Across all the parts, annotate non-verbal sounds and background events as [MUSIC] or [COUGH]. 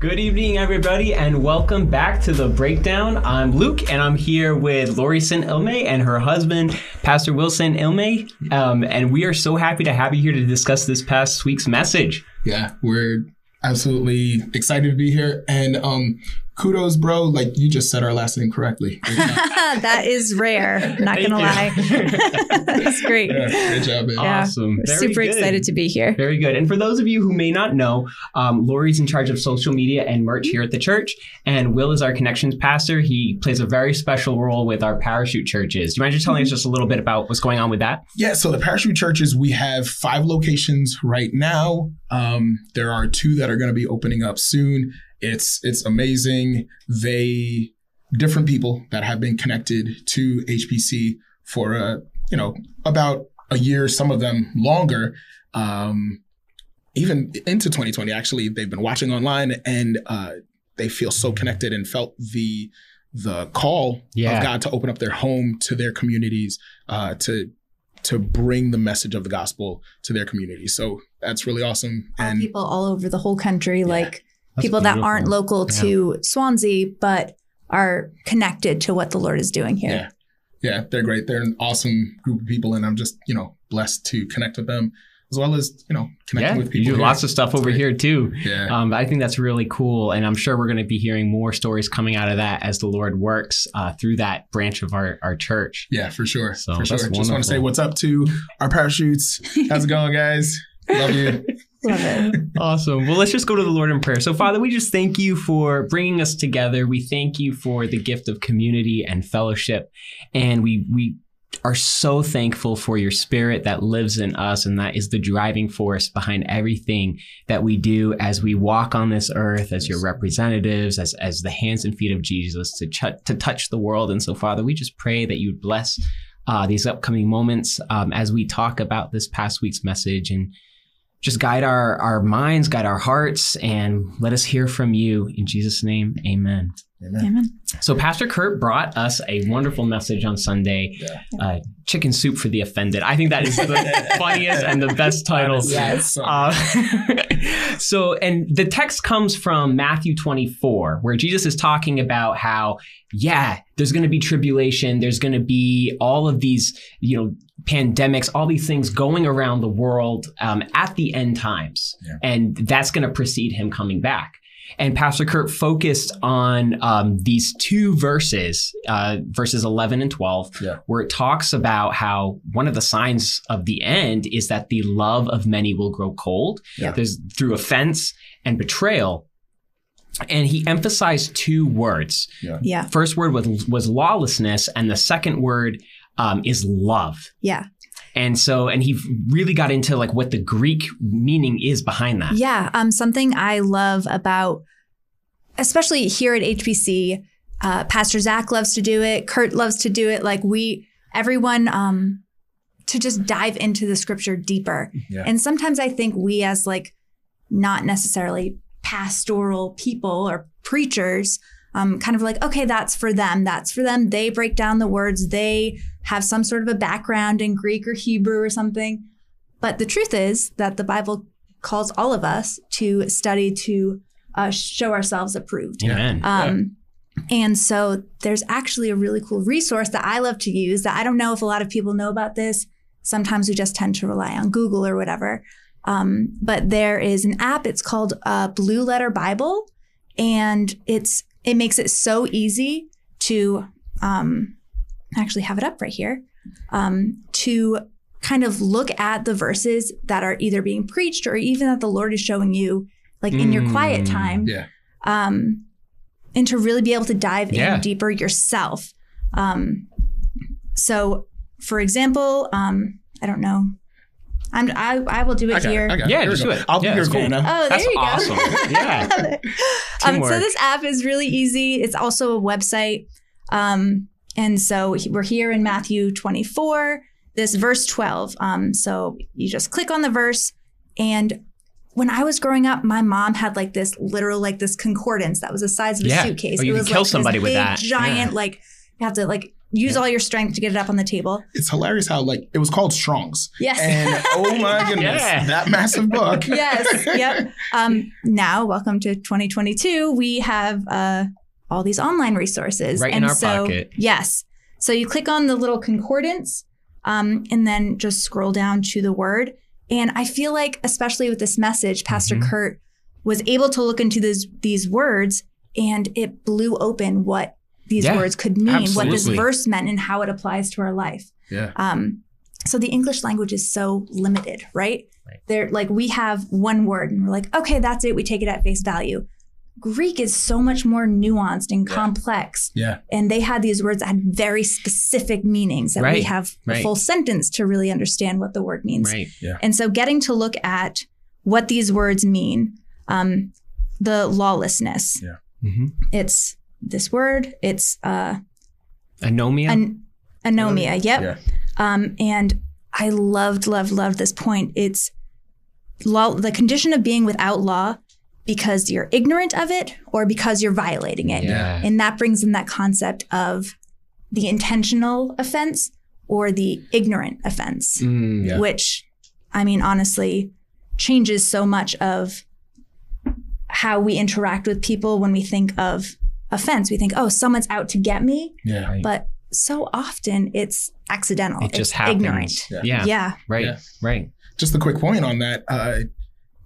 Good evening, everybody, and welcome back to the breakdown. I'm Luke, and I'm here with Lori Saint-Ilme and her husband, Pastor Will Saint-Ilme. Um, and we are so happy to have you here to discuss this past week's message. Yeah, we're absolutely excited to be here. And um, kudos, bro. Like you just said our last name correctly. [LAUGHS] that is rare. Not gonna lie. [LAUGHS] That's great. Yeah, great job, man. Awesome. We're Very super good. excited to be here. Very good. And for those of you who may not know, um, Lori's in charge of social media and merch here at the church, and Will is our connections pastor. He plays a very special role with our parachute churches. Do you mind just telling us just a little bit about what's going on with that? Yeah, so the parachute churches, we have five locations right now. Um, there are two that are going to be opening up soon. It's it's amazing. They different people that have been connected to HPC for a you know about a year, some of them longer. Um, even into 2020, actually, they've been watching online and uh, they feel so connected and felt the the call Yeah. of God to open up their home to their communities, uh, to to bring the message of the gospel to their community. So that's really awesome. And people all over the whole country, like That's people that aren't local to Swansea, but are connected to what the Lord is doing here. yeah, yeah, they're great. They're an awesome group of people, and I'm just you know blessed to connect with them as well as you know connecting Yeah, with people. you do here. lots of stuff over great. here too. Yeah, Um, I think that's really cool, and I'm sure we're going to be hearing more stories coming out of that as the Lord works uh, through that branch of our, our church. yeah, for sure, So for sure. that's Just want to say what's up to our parachutes. How's it going, guys? Love you. [LAUGHS] Love it. [LAUGHS] Awesome. Well, let's just go to the Lord in prayer. So, Father, we just thank you for bringing us together. We thank you for the gift of community and fellowship, and we we are so thankful for your spirit that lives in us and that is the driving force behind everything that we do as we walk on this earth as your representatives as as the hands and feet of Jesus to ch- to touch the world and so father we just pray that you would bless uh, these upcoming moments um, as we talk about this past week's message and just guide our our minds guide our hearts and let us hear from you in Jesus name amen Amen. Amen. so Pastor Kurt brought us a wonderful message on Sunday, Yeah. uh, "Chicken Soup for the Offended." I think that is the [LAUGHS] funniest and the best title. Yes. Uh, [LAUGHS] [LAUGHS] so, and the text comes from Matthew 24, where Jesus is talking about how, yeah, there's going to be tribulation. There's going to be all of these, you know, pandemics, all these things going around the world um, at the end times. Yeah. And that's going to precede him coming back. And Pastor Kurt focused on um, these two verses, uh, verses 11 and 12, Yeah. where it talks about how one of the signs of the end is that the love of many will grow cold. Yeah. There's through offense and betrayal. And he emphasized two words. Yeah. yeah. First word was, was lawlessness, and the second word um, is love. Yeah. And so, and he really got into like what the Greek meaning is behind that. Yeah. Um, something I love about, especially here at HBC, uh, Pastor Zach loves to do it. Kurt loves to do it. Like we, everyone, um, to just dive into the scripture deeper. Yeah. And sometimes I think we, as like not necessarily pastoral people or preachers, um, kind of like, okay, that's for them. That's for them. They break down the words. They have some sort of a background in Greek or Hebrew or something. But the truth is that the Bible calls all of us to study to uh, show ourselves approved. Amen. Um, and so there's actually a really cool resource that I love to use that I don't know if a lot of people know about this. Sometimes we just tend to rely on Google or whatever. Um, but there is an app. It's called uh, Blue Letter Bible, and it's it makes it so easy to um, actually have it up right here um, to kind of look at the verses that are either being preached or even that the Lord is showing you, like in your quiet Mm. time yeah. um, and to really be able to dive Yeah. in deeper yourself. Um, so, for example, um, I don't know. I'm, I, I will do it here. it. I got it. Yeah, Here just do it. I'll Yeah, be your that's goal cool. now. Oh, there That's you go. awesome. [LAUGHS] Yeah. Um, so this app is really easy. It's also a website. Um, and so we're here in Matthew 24, this verse 12. Um, so you just click on the verse. And when I was growing up, my mom had like this literal, like this concordance that was the size of a Yeah. suitcase. Oh, you it was kill like somebody this with big, that. giant, Yeah. like you have to like use all your strength to get it up on the table. It's hilarious how like it was called Strong's. Yes. And oh my [LAUGHS] goodness, Yeah. that massive book. yes. Yep. [LAUGHS] Um, now, welcome to 2022. We have uh, all these online resources. Right in our so, pocket. Yes. So you click on the little concordance um, and then just scroll down to the word. And I feel like, especially with this message, Pastor Mhm. Kurt was able to look into these, these words and it blew open what these Yeah, words could mean, what this verse meant, and how it applies to our life. Yeah. Um, so the English language is so limited, right? Right. They're like we have one word and we're like, okay, that's it. We take it at face value. Greek is so much more nuanced and Yeah. complex. Yeah. And they had these words that had very specific meanings that we have right. a full sentence to really understand what the word means. Right. Yeah. And so getting to look at what these words mean, um, the lawlessness. hmm It's this word, it's uh Anomia. an anomia. Yep. Yeah. Um, and I loved, loved, loved this point. It's law, the condition of being without law because you're ignorant of it or because you're violating it. yeah. And that brings in that concept of the intentional offense or the ignorant offense, Mm, Yeah. which, I mean, honestly, changes so much of how we interact with people when we think of offense. We think, oh, someone's out to get me. Yeah. Right. But so often it's accidental. It just it's happens. ignorant. Yeah. Yeah. Yeah. Right. Yeah. Right. Just a quick point on that. Uh,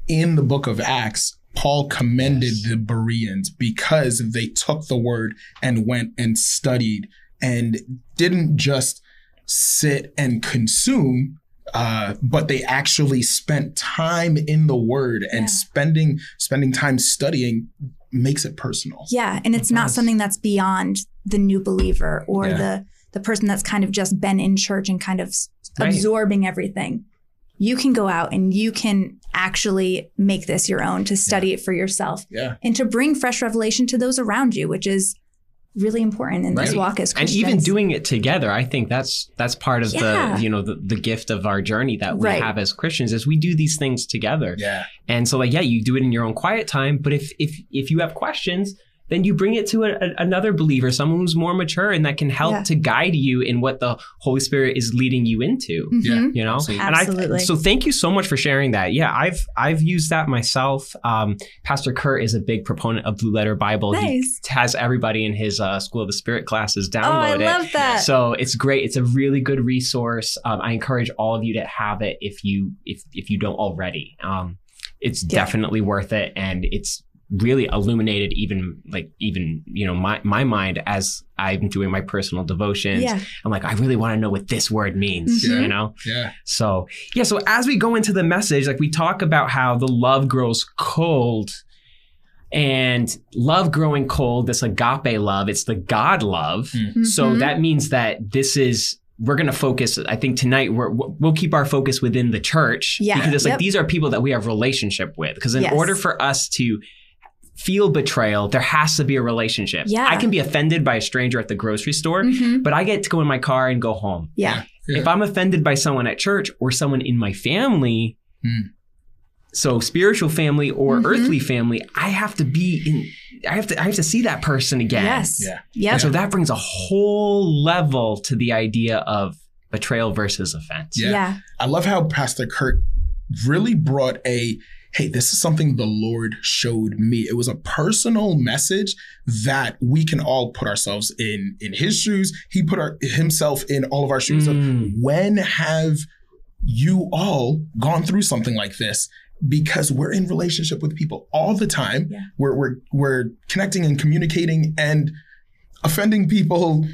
in the book of Acts, Paul commended Yes. the Bereans because they took the word and went and studied and didn't just sit and consume, uh, but they actually spent time in the word and Yeah. spending spending time studying makes it personal. Yeah. And it's It not something that's beyond the new believer or Yeah. the the person that's kind of just been in church and kind of Right. absorbing everything. You can go out and you can actually make this your own to study it for yourself Yeah. and to bring fresh revelation to those around you, which is really important in this Right. walk as Christians. And even doing it together, I think that's that's part of Yeah. the you know the, the gift of our journey that we Right. have as Christians is we do these things together. Yeah. And so like yeah, you do it in your own quiet time, but if if if you have questions, then you bring it to a, a- another believer, someone who's more mature and that can help Yeah. to guide you in what the Holy Spirit is leading you into. Mhm. You know, Absolutely. and I so thank you so much for sharing that. Yeah, I've I've used that myself. Um, Pastor Kurt is a big proponent of Blue Letter Bible. He Nice. has everybody in his uh, School of the Spirit classes download Oh, I download it. love that. So it's great. It's a really good resource. Um, I encourage all of you to have it if you if if you don't already. Um, it's Yeah. definitely worth it, and it's really illuminated even like even you know my my mind as I'm doing my personal devotions. yeah. I'm like I really want to know what this word means. Mhm. You know. Yeah. So yeah. So as we go into the message, like we talk about how the love grows cold. And love growing cold, this agape love, it's the God love. So Mhm. that means that this is we're going to focus. I think tonight we're, we'll keep our focus within the church Yeah. because it's like Yep. these are people that we have relationship with. Because in Yes. order for us to feel betrayal, there has to be a relationship. Yeah. I can be offended by a stranger at the grocery store, Mhm. but I get to go in my car and go home. Yeah. Yeah. If I'm offended by someone at church or someone in my family, Hmm. so spiritual family or Mhm. earthly family, I have to be in. I have to. I have to see that person again. Yes. Yeah. Yep. And so that brings a whole level to the idea of betrayal versus offense. Yeah. yeah. I love how Pastor Kurt really brought a hey, this is something the Lord showed me. It was a personal message that we can all put ourselves in in his shoes. He put our, himself in all of our shoes. of Mm. when have you all gone through something like this? Because we're in relationship with people all the time. Yeah. We're, we're we're connecting and communicating and offending people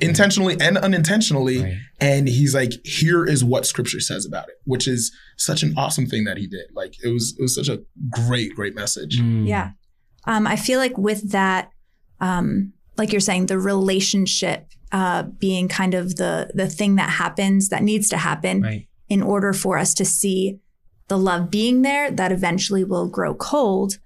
intentionally and unintentionally. Right. And he's like, here is what scripture says about it, which is such an awesome thing that he did. Like it was it was such a great, great message. Mm. Yeah. Um, I feel like with that, um, like you're saying, the relationship uh, being kind of the the thing that happens that needs to happen Right. in order for us to see the love being there, that eventually will grow cold.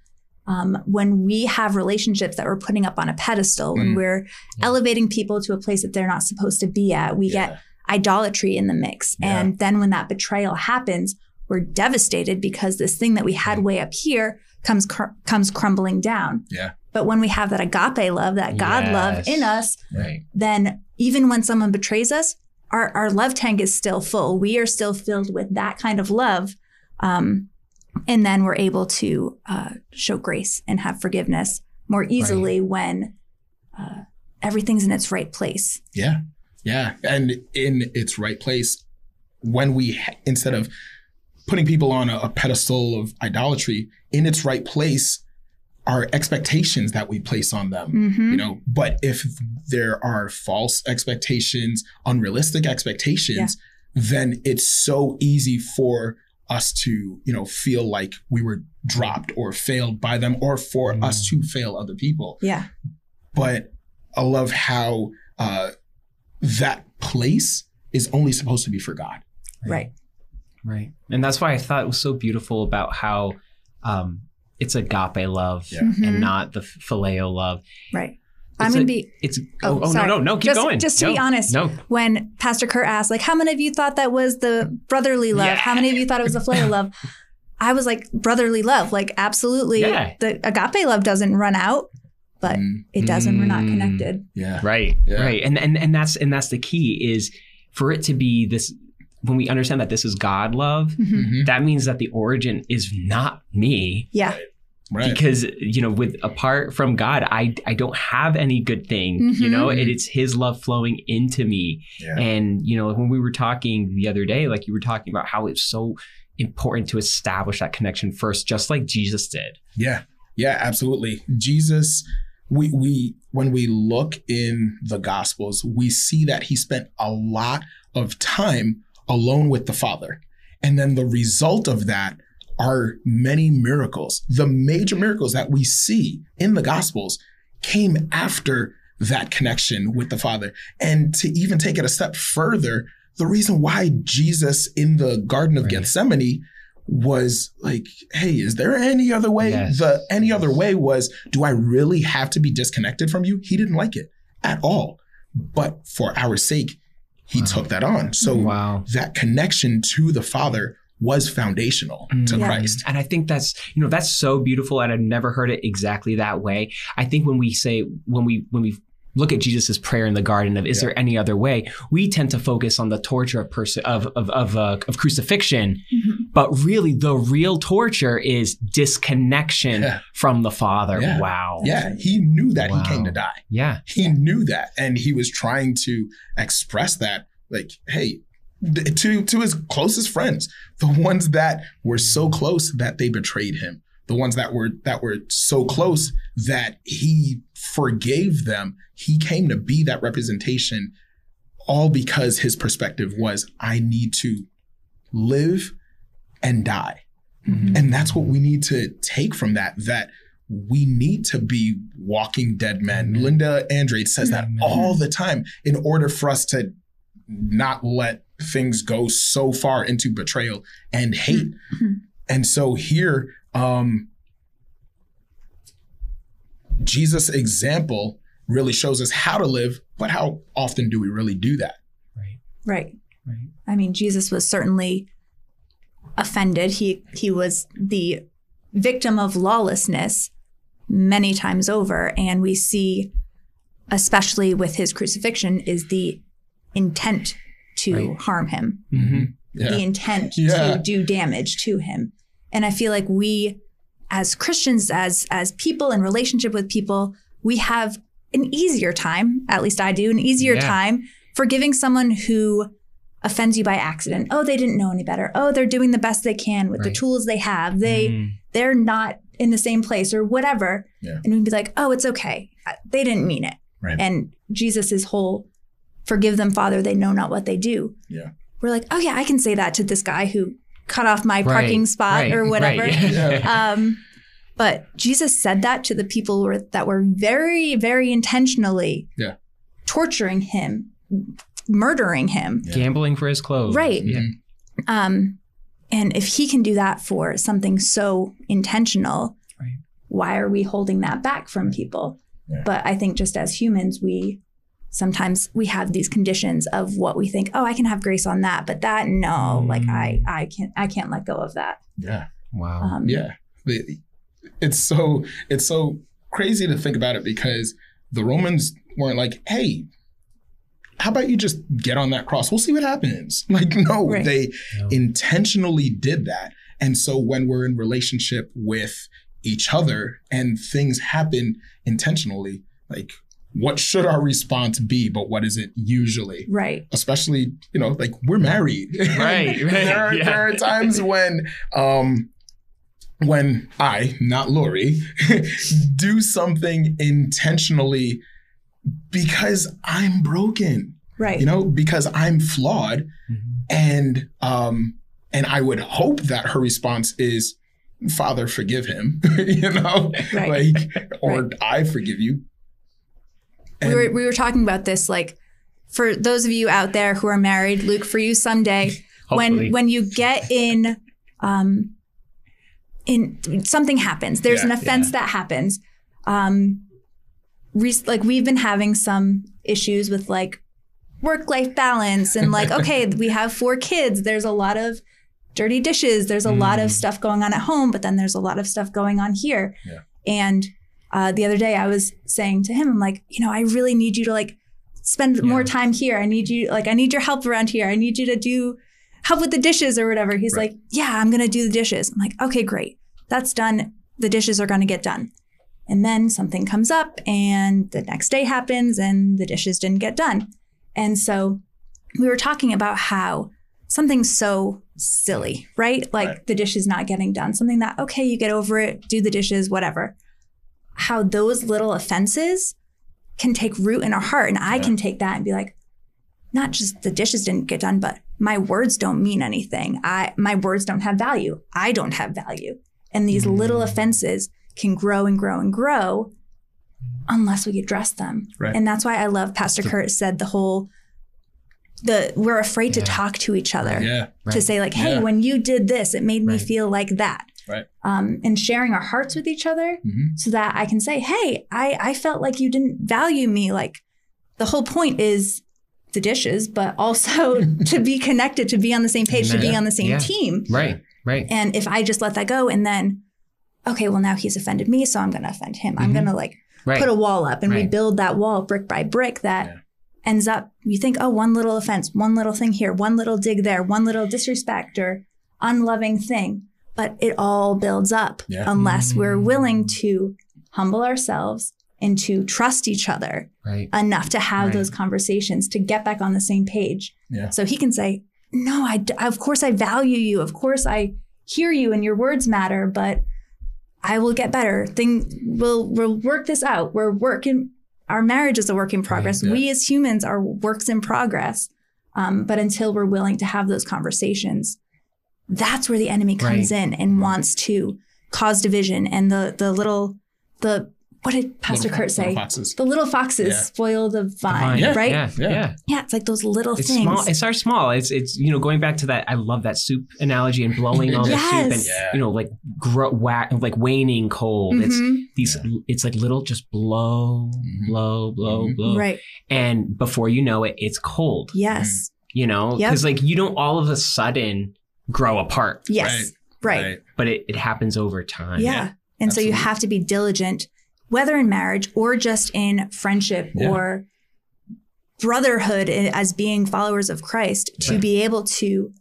Um, when we have relationships that we're putting up on a pedestal, when Mm. we're elevating people to a place that they're not supposed to be at, we Yeah. get idolatry in the mix. Yeah. And then when that betrayal happens, we're devastated because this thing that we had way up here comes cr- comes crumbling down. Yeah. But when we have that agape love, that God love in us, Right. then even when someone betrays us, our, our love tank is still full. We are still filled with that kind of love. Um, and then we're able to uh, show grace and have forgiveness more easily when uh, everything's in its right place. Yeah. Yeah. And in its right place, when we, instead of putting people on a, a pedestal of idolatry, in its right place are expectations that we place on them. Mhm. You know, but if there are false expectations, unrealistic expectations, then it's so easy for us to, you know, feel like we were dropped or failed by them or for Mm. us to fail other people Yeah. but I love how uh, that place is only supposed to be for God. Right. Right. And that's why I thought it was so beautiful about how um, it's agape love Yeah. Mhm. and not the phileo love. Right. I'm gonna be It's Oh, oh, oh no no no keep Just- going. just to No, be honest, No. when Pastor Kurt asked, like, how many of you thought that was the brotherly love? Yeah. How many of you thought it was the filial [LAUGHS] love? I was like, brotherly love. Like, absolutely. Yeah. The agape love doesn't run out, but Mm, it does when we're not Mm. connected. yeah. Right. Yeah. Right. And and and that's and that's the key is for it to be this when we understand that this is God love, Mhm. Mhm. that means that the origin is not me. Yeah. Right. because you know with apart from god i i don't have any good thing you Mhm. know it, it's his love flowing into me yeah. and you know when we were talking the other day like you were talking about how it's so important to establish that connection first just like jesus did yeah. Yeah, absolutely. Jesus, we we when we look in the gospels, we see that he spent a lot of time alone with the Father. And then the result of that are many miracles. The major miracles that we see in the gospels came after that connection with the Father. And to even take it a step further, the reason why Jesus in the Garden of Right. Gethsemane was like, hey, is there any other way? Yes. The any other way was, do I really have to be disconnected from you? He didn't like it at all. But for our sake, he Wow. took that on. So wow that connection to the Father was foundational to Mm. Yeah. Christ. and i think that's you know that's so beautiful and i've never heard it exactly that way i think when we say when we when we look at jesus' prayer in the garden of is Yeah. there any other way we tend to focus on the torture of person of of of, uh, of crucifixion Mhm. But really the real torture is disconnection Yeah. from the father Yeah. wow Yeah, he knew that Wow. he came to die. yeah He knew that, and he was trying to express that, like, hey, to to his closest friends, the ones that were so close that they betrayed him, the ones that were that were so close that he forgave them. He came to be that representation, all because his perspective was, I need to live and die. Mhm. And that's what we need to take from that, that we need to be walking dead men. Amen. Linda Andrade says that all the time in order for us to not let things go so far into betrayal and hate. Mhm. And so here, um, Jesus' example really shows us how to live, but how often do we really do that? right Right. right I mean, Jesus was certainly offended. He he was the victim of lawlessness many times over, and we see, especially with his crucifixion, is the intent to Right. harm him, mm-hmm. Yeah. the intent Yeah. to do damage to him. And I feel like we, as Christians, as as people in relationship with people, we have an easier time. At least I do, an easier Yeah. time forgiving someone who offends you by accident. Oh, they didn't know any better. Oh, they're doing the best they can with the tools they have. They Mm. they're not in the same place or whatever. Yeah. And we'd be like, oh, it's okay. Uh, They didn't mean it. Right. And Jesus's whole forgive them, Father, they know not what they do. Yeah. We're like, oh yeah, I can say that to this guy who cut off my parking spot right, or whatever. right. [LAUGHS] Yeah. Um, but Jesus said that to the people were, that were very, very intentionally Yeah. torturing him, murdering him. Yeah. gambling for his clothes Right. yeah. Um, and if he can do that for something so intentional, Right. why are we holding that back from people? Yeah. But I think just as humans, we sometimes we have these conditions of what we think. Oh, I can have grace on that, but that no, like I, I can't, I can't let go of that. Yeah. wow Um, Yeah. It's so it's so crazy to think about it because the Romans weren't like, hey, how about you just get on that cross? We'll see what happens. [LAUGHS] Like, no, Right. they No. intentionally did that. And so when we're in relationship with each other and things happen intentionally, like what should our response be? But what is it usually? Right. Especially, you know, like we're married. [LAUGHS] Right, right, [LAUGHS] there, are, yeah. there are times when um when I, not Lori, do something intentionally because I'm broken Right. you know because i'm flawed. Mhm. and um and i would hope that her response is father forgive him [LAUGHS] you know? Right. like or i forgive you. We were we were talking about this like for those of you out there who are married, Luke, for you someday when when you get in um in something happens. There's an Yeah, offense that happens. Um re- like we've been having some issues with like work life balance and like [LAUGHS] okay we have four kids. There's a lot of dirty dishes. There's a lot of Mm. stuff going on at home but then there's a lot of stuff going on here. Yeah. and uh, the other day i was saying to him i'm like you know i really need you to like spend more time here. I need you like i need your help around here. I need you to do help with the dishes or whatever. He's Right. like yeah i'm gonna do the dishes. I'm like okay great. That's done. The dishes are gonna get done and then something comes up and the next day happens and the dishes didn't get done and so we were talking about how something so silly, right? Like Right. the dishes not getting done, something that, okay, you get over it, do the dishes, whatever. How those little offenses can take root in our heart. And I Yeah. can take that and be like, not just the dishes didn't get done, but my words don't mean anything. I my words don't have value. I don't have value. And these little Mm. offenses can grow and grow and grow unless we address them. Right. And that's why I love Pastor Kurt said the whole the we're afraid to talk to each other yeah to say like, hey, Yeah. when you did this, it made me feel like that. Right. Um, and sharing our hearts with each other Mhm. so that I can say, hey, I, I felt like you didn't value me. Like the whole point is the dishes, but also [LAUGHS] to be connected, to be on the same page, to be on the same Yeah. team. Right. Right. And if I just let that go and then, okay, well, now he's offended me, so I'm going to offend him. I'm Mhm. going to like Right. put a wall up and we build that wall brick by brick that Yeah. ends up you think oh one little offense one little thing here one little dig there one little disrespect or unloving thing but it all builds up Yeah. unless we're Mm. willing to humble ourselves and to trust each other right. enough to have Right. those conversations to get back on the same page Yeah. so he can say no I, of course i value you of course i hear you and your words matter but i will get better. Thing we'll we'll work this out. We're working our marriage is a work in progress. yeah. we as humans are works in progress. Um, but until we're willing to have those conversations that's where the enemy comes in and wants to cause division and the the little the what did pastor Little kurt say little the little foxes Yeah. spoil the vine, Fine. Yeah. right Yeah. Yeah. Yeah. yeah, it's like those little It's things. small. It's our small. It's it's you know going back to that. I love that soup analogy and blowing on the soup and Yeah. you know like grow wa- like waning cold. It's Mhm. these. It's like little just blow, Mhm. blow, blow, Mhm. blow, Right. and before you know it, it's cold. Yes. You know, Yep. because like you don't all of a sudden grow apart, Yes. Right. but it, it happens over time. Yeah. And so you have to be diligent, whether in marriage or just in friendship Yeah. or brotherhood as being followers of Christ, to be able to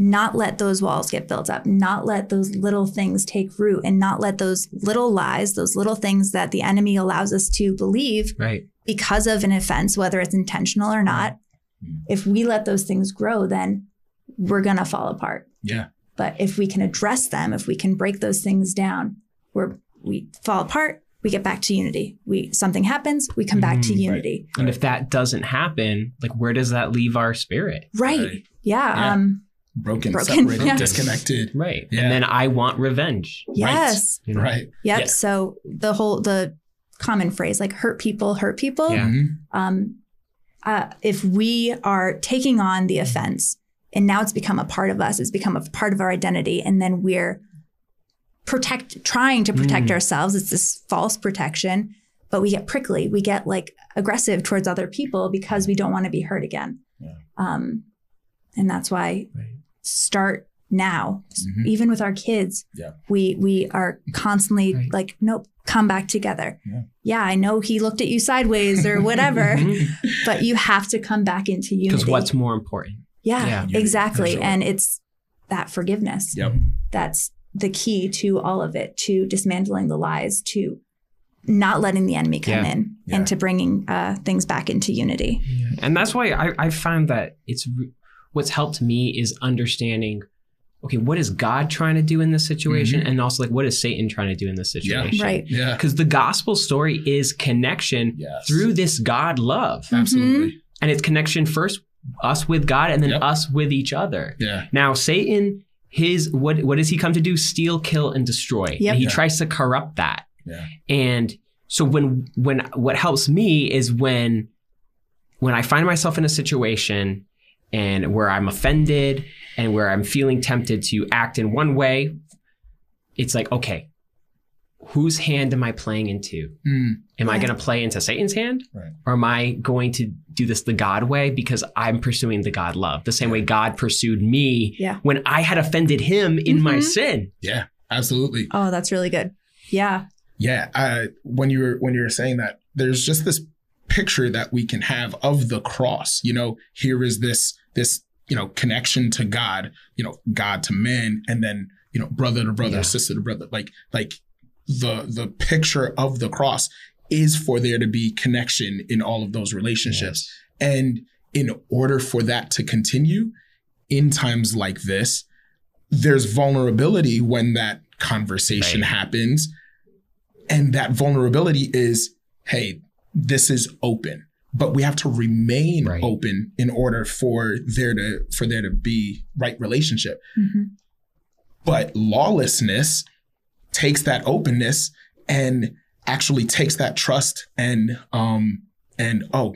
not let those walls get built up, not let those little things take root, and not let those little lies, those little things that the enemy allows us to believe Right. because of an offense, whether it's intentional or not. Mm. If we let those things grow, then we're going to fall apart. Yeah. But if we can address them, if we can break those things down, where we fall apart, we get back to unity. We something happens, we come back to Mm, right. unity. And if that doesn't happen, like where does that leave our spirit? Right. Right. Yeah. Yeah. Um Broken, Broken, separated, [LAUGHS] yeah. disconnected. Right. Yeah. And then I want revenge. yes. you know? Right. Yep. Yeah. So the whole the common phrase like hurt people hurt people. Yeah. Mhm. Um uh, if we are taking on the offense and now it's become a part of us, it's become a part of our identity, and then we're protect trying to protect Mm. ourselves. It's this false protection, but we get prickly. We get like aggressive towards other people because we don't want to be hurt again. Yeah. Um, and that's why Right. start now, Mhm. even with our kids. Yeah. We we are constantly Right. like, nope, come back together. Yeah. I know he looked at you sideways or whatever, [LAUGHS] Mhm. but you have to come back into unity. Because what's more important? yeah, Yeah. Exactly. sure. And it's that forgiveness. Yep. That's the key to all of it, to dismantling the lies, to not letting the enemy come Yeah. in, Yeah. and to bringing uh, things back into unity. And that's why I, I found that it's re- what's helped me is understanding, okay, what is God trying to do in this situation? And also, like, what is Satan trying to do in this Yeah. situation? Right. Yeah. Because the gospel story is connection Yes. through this God love. Absolutely. And it's connection first, us with God, and then Yep. us with each other. Yeah. Now, Satan, his what what does he come to do? Steal, kill, and destroy. Yep. And he Yeah. tries to corrupt that. Yeah. And so when when what helps me is when when I find myself in a situation and where I'm offended and where I'm feeling tempted to act in one way, it's like, okay, whose hand am I playing into? Mm. Am I going to play into Satan's hand? Right. Or am I going to do this the God way because I'm pursuing the God love, the same way God pursued me Yeah. when I had offended him in my Mhm. sin? Yeah. Absolutely. Oh, that's really good. Yeah. Yeah, uh, when you were when you were saying that, there's just this picture that we can have of the cross. You know, here is this this you know connection to God. You know, God to man, and then you know brother to brother, Yeah. sister to brother. Like like the the picture of the cross is for there to be connection in all of those relationships. And in order for that to continue in times like this, there's vulnerability when that conversation Right. happens. And that vulnerability is, hey, this is open. But we have to remain Right. open in order for there to for there to be right relationship. hmm But lawlessness takes that openness and actually takes that trust and um and oh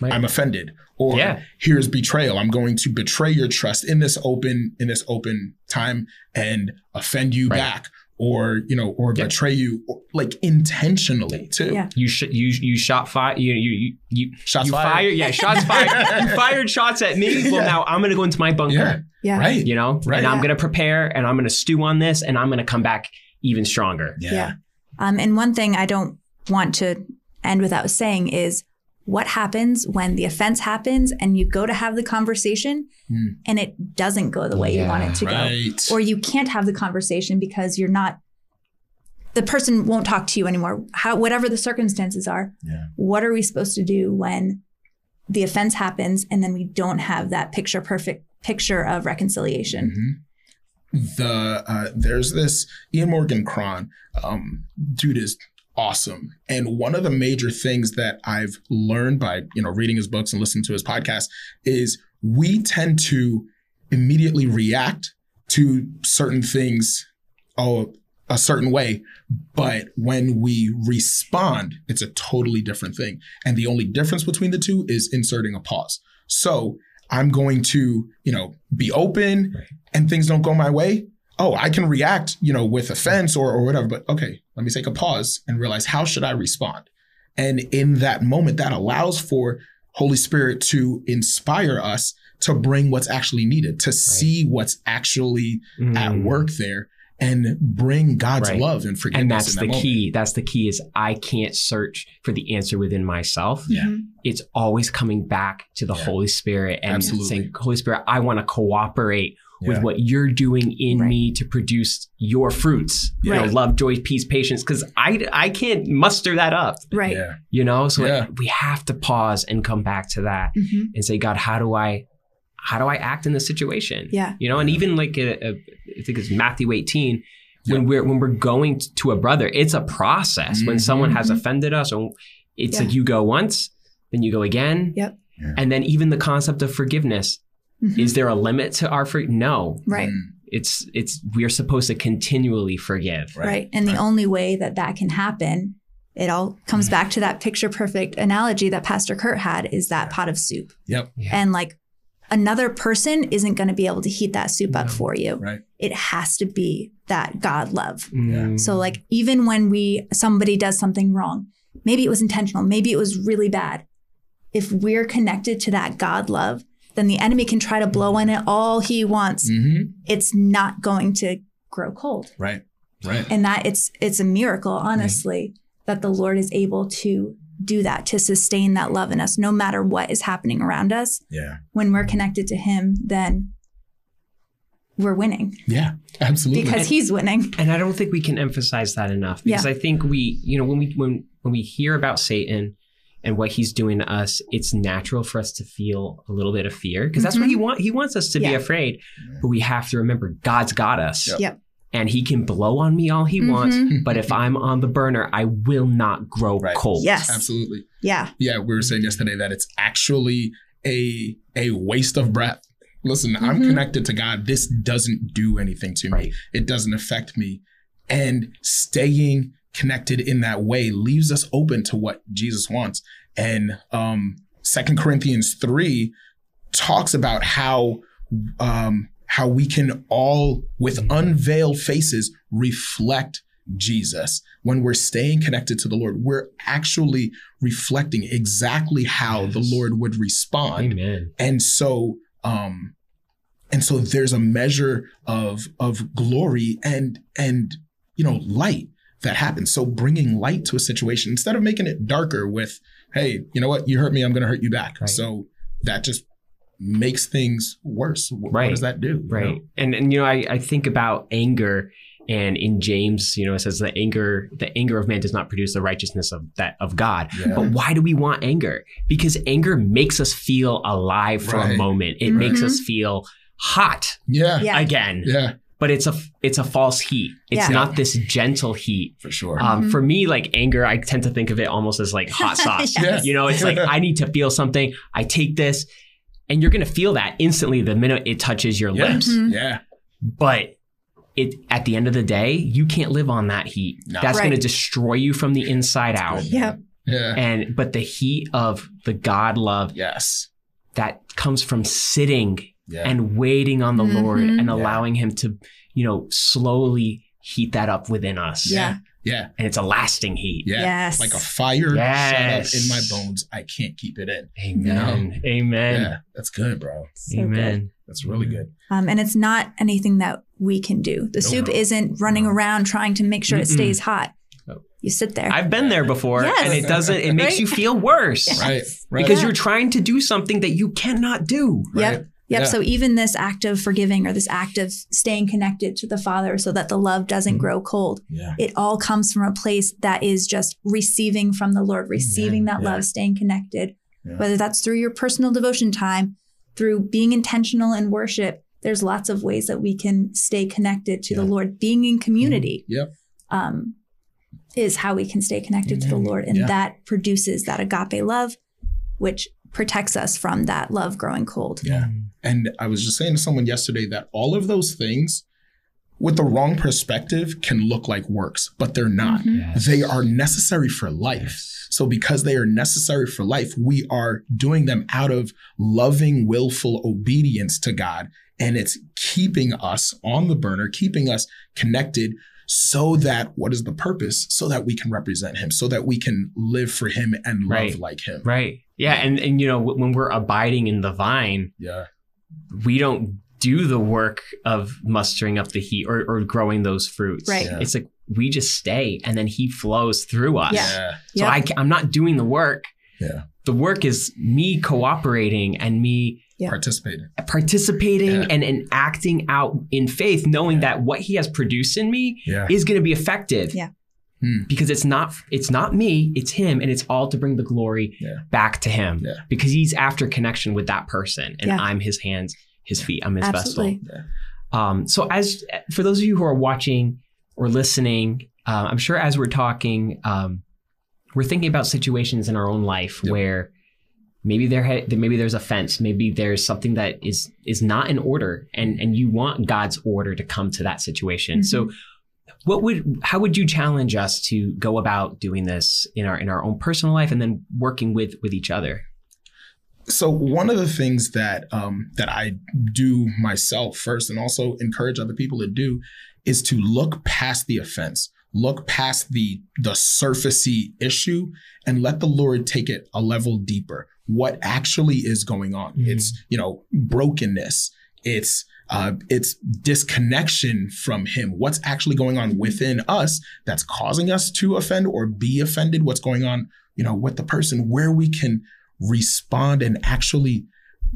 Right. I'm offended or Yeah. here's betrayal I'm going to betray your trust in this open in this open time and offend you Right. back or you know or Yeah. betray you or, like intentionally too Yeah. You sh- you you shot fire you you you, you shots you fired fired yeah shots [LAUGHS] fired you fired shots at me well Yeah. now i'm gonna go into my bunker yeah Yeah. right you know Right. and i'm gonna prepare and i'm gonna stew on this and i'm gonna come back even stronger Yeah. Um, and one thing I don't want to end without saying is what happens when the offense happens and you go to have the conversation Hmm. and it doesn't go the way you want it to go. Or you can't have the conversation because you're not, the person won't talk to you anymore. How, whatever the circumstances are, yeah what are we supposed to do when the offense happens and then we don't have that picture perfect picture of reconciliation? Mhm. The uh, there's this Ian Morgan Cron, um, dude is awesome, and one of the major things that I've learned by you know reading his books and listening to his podcast is we tend to immediately react to certain things, oh, a certain way, but when we respond, it's a totally different thing, and the only difference between the two is inserting a pause. So I'm going to, you know, be open Right. and things don't go my way. Oh, I can react, you know, with offense or, or whatever, but okay, let me take a pause and realize how should I respond? And in that moment, that allows for Holy Spirit to inspire us to bring what's actually needed, to see what's actually at Mm. work there and bring God's Right. love and forgiveness. and that's in that the moment. key that's the key is i can't search for the answer within myself Yeah. Mhm. it's always coming back to the Yeah. holy spirit and Absolutely. saying holy spirit i want to cooperate with Yeah. what you're doing in Right. me to produce your fruits you know Right. love joy peace patience because i i can't muster that up Right. Yeah. you know so Yeah. we have to pause and come back to that Mhm. and say god how do i how do i act in this situation Yeah. you know and even like a, a, i think it's matthew 18 when Yeah. we're when we're going to a brother it's a process when Mhm. someone has Mhm. offended us or it's Yeah. like you go once then you go again Yep. Yeah. and then even the concept of forgiveness Mhm. is there a limit to our for no right. Mm, it's it's we are supposed to continually forgive Right. And the only way that that can happen, it all comes back to that picture perfect analogy that Pastor Kurt had is that pot of soup. Yep. Yeah. And like another person isn't going to be able to heat that soup up for you. Right. It has to be that God love. Mm. So like even when we somebody does something wrong, maybe it was intentional, maybe it was really bad. If we're connected to that God love then the enemy can try to blow in it all he wants. Mm-hmm. It's not going to grow cold. Right. Right. And that it's it's a miracle, honestly, that the Lord is able to do that, to sustain that love in us, no matter what is happening around us. Yeah. When we're connected to him, then we're winning Yeah. Absolutely. because he's winning. And I don't think we can emphasize that enough because Yeah. I think we, you know, when we when when we hear about Satan and what he's doing to us, it's natural for us to feel a little bit of fear because that's what he want. He wants us to be Mm-hmm. Afraid, but we have to remember God's got us. Yep. Yep. And he can blow on me all he wants, Mhm. [LAUGHS] but if I'm on the burner, I will not grow Right. cold. Yes. Absolutely. Yeah. Yeah. We were saying yesterday that it's actually a a waste of breath. Listen, I'm Mhm. connected to God. This doesn't do anything to me. Right. It doesn't affect me. And staying connected in that way leaves us open to what Jesus wants. And um Second Corinthians 3 talks about how um how we can all with unveiled faces reflect Jesus. When we're staying connected to the Lord, we're actually reflecting exactly how the Lord would respond Amen. and so um and so there's a measure of of glory and and you know light that happens so bringing light to a situation instead of making it darker with hey you know what you hurt me i'm going to hurt you back Right. so that just makes things worse Wh- what Right. does that do you Right. know? And and you know, I, I think about anger and in James, you know, it says the anger, the anger of man does not produce the righteousness of that of God. Yeah. But why do we want anger? Because anger makes us feel alive for a moment. It makes Mhm. us feel hot yeah Yeah. again. yeah But it's a it's a false heat. It's Yeah. not this gentle heat. for sure Um, Mhm. For me, like anger, I tend to think of it almost as like hot [LAUGHS] sauce. Yes. Yeah. You know, it's like [LAUGHS] I need to feel something. I take this, and you're gonna feel that instantly the minute it touches your yeah lips. Mhm. yeah But it at the end of the day, you can't live on that heat. No. That's Right. gonna destroy you from the inside out. Good. Yep. yeah And but the heat of the God love yes that comes from sitting yeah and waiting on the Lord Mhm. and Yeah. allowing Him to, you know, slowly heat that up within us. Yeah. Yeah And it's a lasting heat. yeah Yes. like a fire Yes. shut up in my bones i can't keep it in Amen. Amen. yeah that's good bro So good. Amen. that's really good Um, and it's not anything that we can do. The No, soup no. isn't running No. around trying to make sure it Mm-mm. stays hot. You sit there. I've been there before, Yes. and it doesn't. It makes Right? you feel worse Yes. right right because Yeah. you're trying to do something that you cannot do. Right? Yep. Yeah. So even this act of forgiving or this act of staying connected to the Father so that the love doesn't Mhm. grow cold, Yeah. it all comes from a place that is just receiving from the Lord, receiving that Yeah. love, staying connected. Whether that's through your personal devotion time, through being intentional in worship, there's lots of ways that we can stay connected to the Lord. Being in community Yep. um, is how we can stay connected to the Lord. And that produces that agape love, which protects us from that love growing cold. Yeah. And I was just saying to someone yesterday that all of those things with the wrong perspective can look like works, but they're not. Mhm. Yes. They are necessary for life. Yes. So because they are necessary for life, we are doing them out of loving, willful obedience to God. And it's keeping us on the burner, keeping us connected so that what is the purpose? So that we can represent him, so that we can live for him and love Right. like him. Right. Yeah. And and you know when we're abiding in the vine, Yeah. We don't do the work of mustering up the heat or, or growing those fruits. Right. Yeah. It's like we just stay, and then He flows through us. Yeah. So Yep. I, I'm not doing the work. Yeah. The work is me cooperating and me Yeah. Participating. participating Yeah. and, and acting out in faith, knowing Yeah. that what he has produced in me Yeah. is going to be effective. Yeah. Hmm. Because it's not it's not me, it's him, and it's all to bring the glory Yeah. back to him. Yeah. Because he's after connection with that person, and Yeah. I'm his hands, his feet, I'm his Absolutely. vessel. Um, so as for those of you who are watching or listening, uh, I'm sure as we're talking, um, we're thinking about situations in our own life Yep. where maybe there ha- maybe there's offense, maybe there's something that is is not in order, and and you want God's order to come to that situation. So, what would how would you challenge us to go about doing this in our in our own personal life, and then working with with each other? So one of the things that um, that I do myself first, and also encourage other people to do, is to look past the offense, look past the the surfacey issue and let the Lord take it a level deeper. What actually is going on? Mhm. It's you know brokenness. It's uh, it's disconnection from Him. What's actually going on within us that's causing us to offend or be offended? What's going on, you know, with the person where we can respond and actually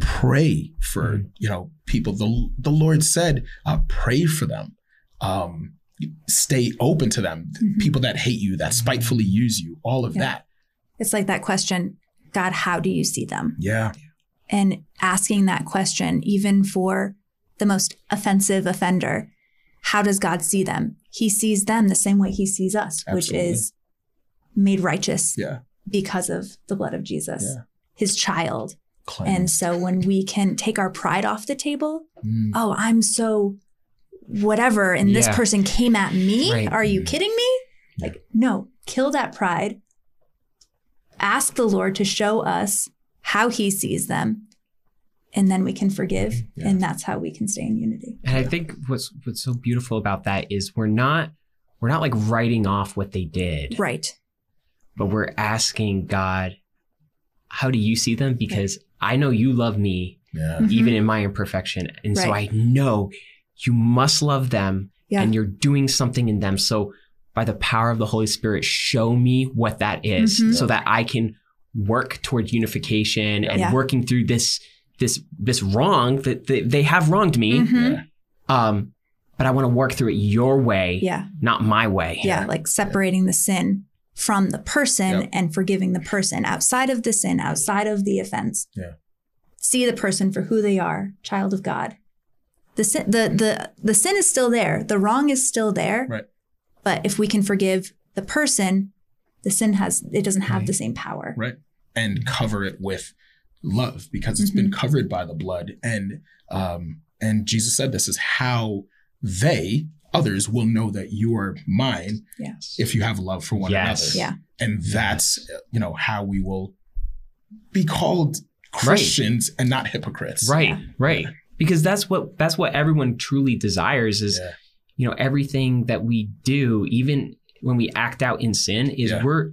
pray for Mhm. you know people. The the Lord said, uh, pray for them. Um, stay open to them. Mhm. People that hate you, that spitefully use you, all of Yeah. that. It's like that question, God, how do you see them? Yeah. And asking that question, even for the most offensive offender, how does God see them? He sees them the same way he sees us, which is made righteous Yeah. because of the blood of Jesus, Yeah. his child. Cleanse. And so when we can take our pride off the table, Mm. oh, I'm so whatever, and this person came at me. Right. Are you Mhm. kidding me? Like, no, kill that pride. Ask the Lord to show us how he sees them. And then we can forgive. Yeah. And that's how we can stay in unity. And I think what's what's so beautiful about that is we're not we're not like writing off what they did, Right. but we're asking God, how do you see them? Because I know you love me Yeah. Mhm. even in my imperfection, and so I know you must love them, Yeah. and you're doing something in them. So by the power of the Holy Spirit, show me what that is, Mhm. so that I can work towards unification and Yeah. working through this this this wrong that they, they have wronged me. Mhm. Yeah. Um, but I want to work through it your way, Yeah. not my way. Yeah. Like separating the sin from the person Yep. and forgiving the person outside of the sin, outside of the offense. Yeah. See the person for who they are, child of God. The sin, the, the, the sin is still there. The wrong is still there. Right. But if we can forgive the person, the sin has, it doesn't have Right. the same power. Right. And cover it with love because it's been covered by the blood. And um, and Jesus said this is how they, others, will know that you are mine Yes. if you have love for one Yes. another. Yeah. And that's you know how we will be called Christians and not hypocrites. Right, Yeah. right. Because that's what that's what everyone truly desires is Yeah. you know everything that we do even when we act out in sin is Yeah. we're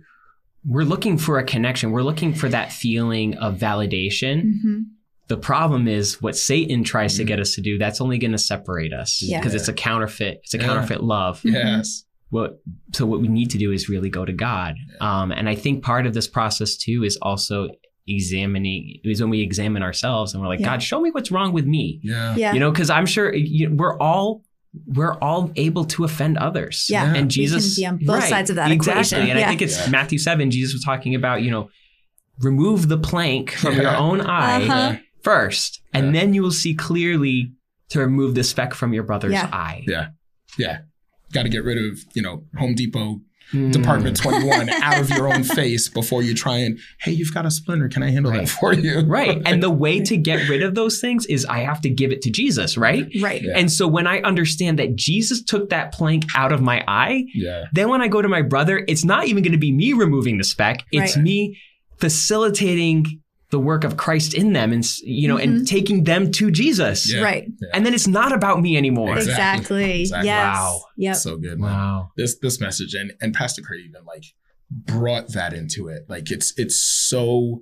we're looking for a connection. We're looking for that feeling of validation. hmm The problem is what Satan tries to Mhm. get us to do. That's only going to separate us Yeah. because it's a counterfeit. It's a Yeah. counterfeit love. Yes. What so what we need to do is really go to God. Um, and I think part of this process too is also examining is when we examine ourselves and we're like, Yeah. God, show me what's wrong with me. Yeah. Yeah. You know, because I'm sure you we're all we're all able to offend others. Yeah. And We Jesus can be on both right, sides of that exactly. equation. And Yeah. I think it's Yeah. Matthew seven. Jesus was talking about you know, remove the plank from your own eye Uh-huh. first, and then you will see clearly to remove the speck from your brother's Yeah. eye. Yeah. Yeah. Got to get rid of, you know, Home Depot Mm. Department 21 out of your own face before you try and, hey, you've got a splinter. Can I handle Right. that for you? Right. And the way to get rid of those things is I have to give it to Jesus, right? Right. Yeah. And so when I understand that Jesus took that plank out of my eye, Yeah. then when I go to my brother, it's not even going to be me removing the speck. It's Right. me facilitating the work of Christ in them and you know and taking them to Jesus. Yeah. Right. And then it's not about me anymore. Exactly. Exactly. Exactly. Yes. Wow. Yep. So good. man. Wow. This this message and and Pastor Craig even like brought that into it. Like it's it's so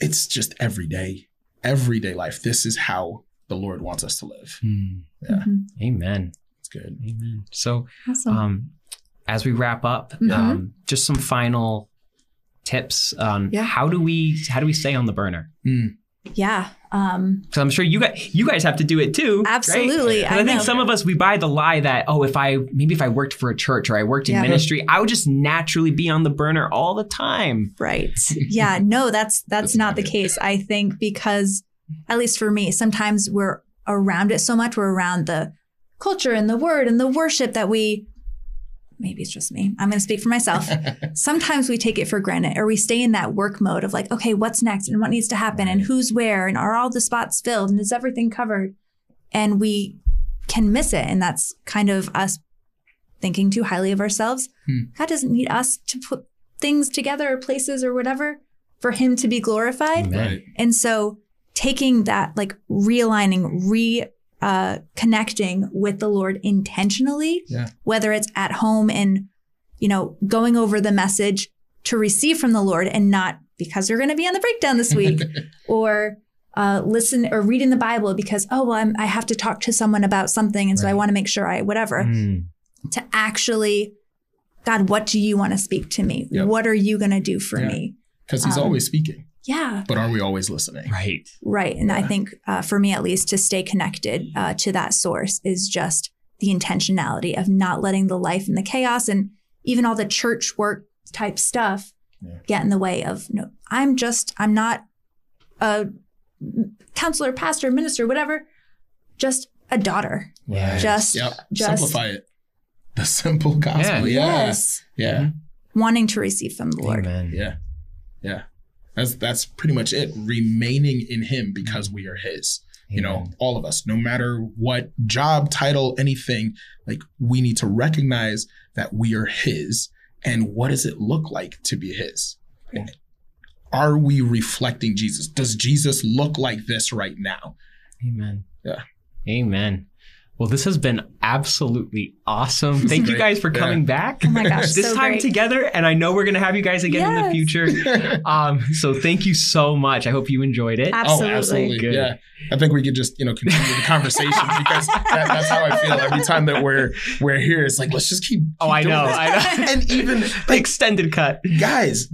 it's just everyday, everyday life. This is how the Lord wants us to live. Yeah. Mhm. Amen. It's good. Amen. So Awesome. um as we wrap up, Mhm. um just some final tips on Yeah. how do we how do we stay on the burner? yeah. Um, So I'm sure you guys you guys have to do it too. right? I, I, think know. some of us we buy the lie that oh if I maybe if I worked for a church or I worked in Yeah. ministry I would just naturally be on the burner all the time. Right. [LAUGHS] Yeah. No, that's that's That's not not the case. I think because at least for me, sometimes we're around it so much. We're around the culture and the word and the worship that we maybe it's just me. I'm going to speak for myself. [LAUGHS] Sometimes we take it for granted or we stay in that work mode of like, okay, what's next and what needs to happen and who's where and are all the spots filled and is everything covered? And we can miss it. And that's kind of us thinking too highly of ourselves. Hmm. God doesn't need us to put things together or places or whatever for him to be glorified. Right. And so taking that, like realigning, re uh, connecting with the Lord intentionally, Yeah. whether it's at home and, you know, going over the message to receive from the Lord and not because you're going to be on the breakdown this week [LAUGHS] or uh, listen or reading the Bible because, oh, well, I'm, I have to talk to someone about something. And so I want to make sure I, whatever, Mm. to actually, God, what do you want to speak to me? Yep. What are you going to do for Yeah. me? Because he's Um, always speaking, Yeah. but are we always listening? Right. Right. And I think uh, for me, at least, to stay connected uh, to that source is just the intentionality of not letting the life and the chaos and even all the church work type stuff Yeah. get in the way of, no, I'm just, I'm not a counselor, pastor, minister, whatever, just a daughter. Yeah. Just, Yep. just, Simplify it. The simple gospel. Yeah. Yeah. yes, Yeah. wanting to receive from the Lord. Amen. Yeah. Yeah. That's that's pretty much it. Remaining in him because we are his. You know, all of us, no matter what job, title, anything, like we need to recognize that we are his. And what does it look like to be his? Yeah. Are we reflecting Jesus? Does Jesus look like this right now? Amen. Yeah. Amen. Well, this has been absolutely awesome. Thank you guys for Yeah. coming back. Oh my gosh, this so time great. together, and I know we're gonna have you guys again in the future. [LAUGHS] Um, so thank you so much. I hope you enjoyed it. Absolutely. Oh, absolutely. Good. Yeah. I think we could just, you know, continue the conversation [LAUGHS] because that, that's how I feel every time that we're we're here. It's like, let's just keep. Oh, I doing know. this. I know. [LAUGHS] and even the like extended cut. guys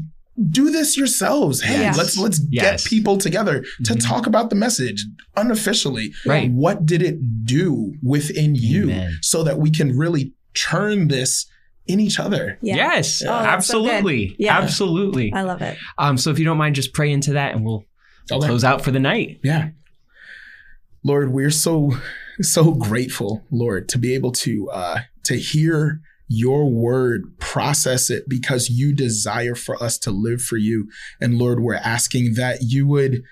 do this yourselves hey Yes. let's let's Yes. get people together to Mhm. talk about the message unofficially Right. what did it do within you Amen. so that we can really turn this in each other Yeah. Yes, Oh, that's so absolutely. Yeah. Absolutely. I love it. Um, so if you don't mind, just pray into that and we'll Okay. close out for the night. yeah lord we're so so grateful lord to be able to uh to hear your word process it because you desire for us to live for you. And lord we're asking that you would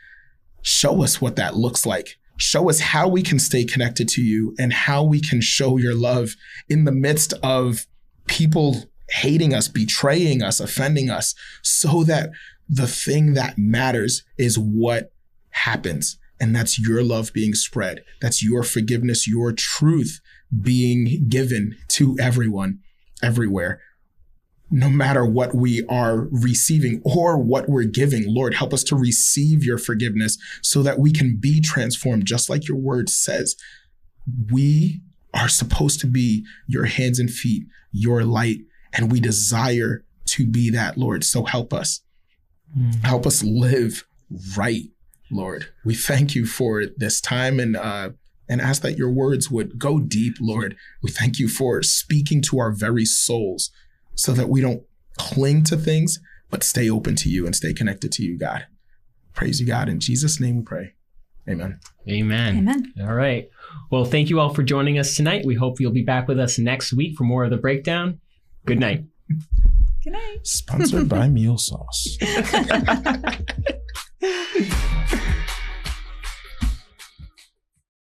show us what that looks like. Show us how we can stay connected to you and how we can show your love in the midst of people hating us betraying us offending us so that the thing that matters is what happens. And that's your love being spread. That's your forgiveness your truth being given to everyone everywhere no matter what we are receiving or what we're giving. Lord help us to receive your forgiveness so that we can be transformed. Just like your word says we are supposed to be your hands and feet your light and we desire to be that lord. So help us. Help us live right lord. We thank you for this time and uh and ask that your words would go deep lord we thank you for speaking to our very souls so that we don't cling to things but stay open to you and stay connected to you god praise you god in jesus name we pray amen Amen. Amen. All right. Well, thank you all for joining us tonight. We hope you'll be back with us next week for more of the breakdown. Good night. [LAUGHS] Good night. sponsored by [LAUGHS] meal sauce [LAUGHS]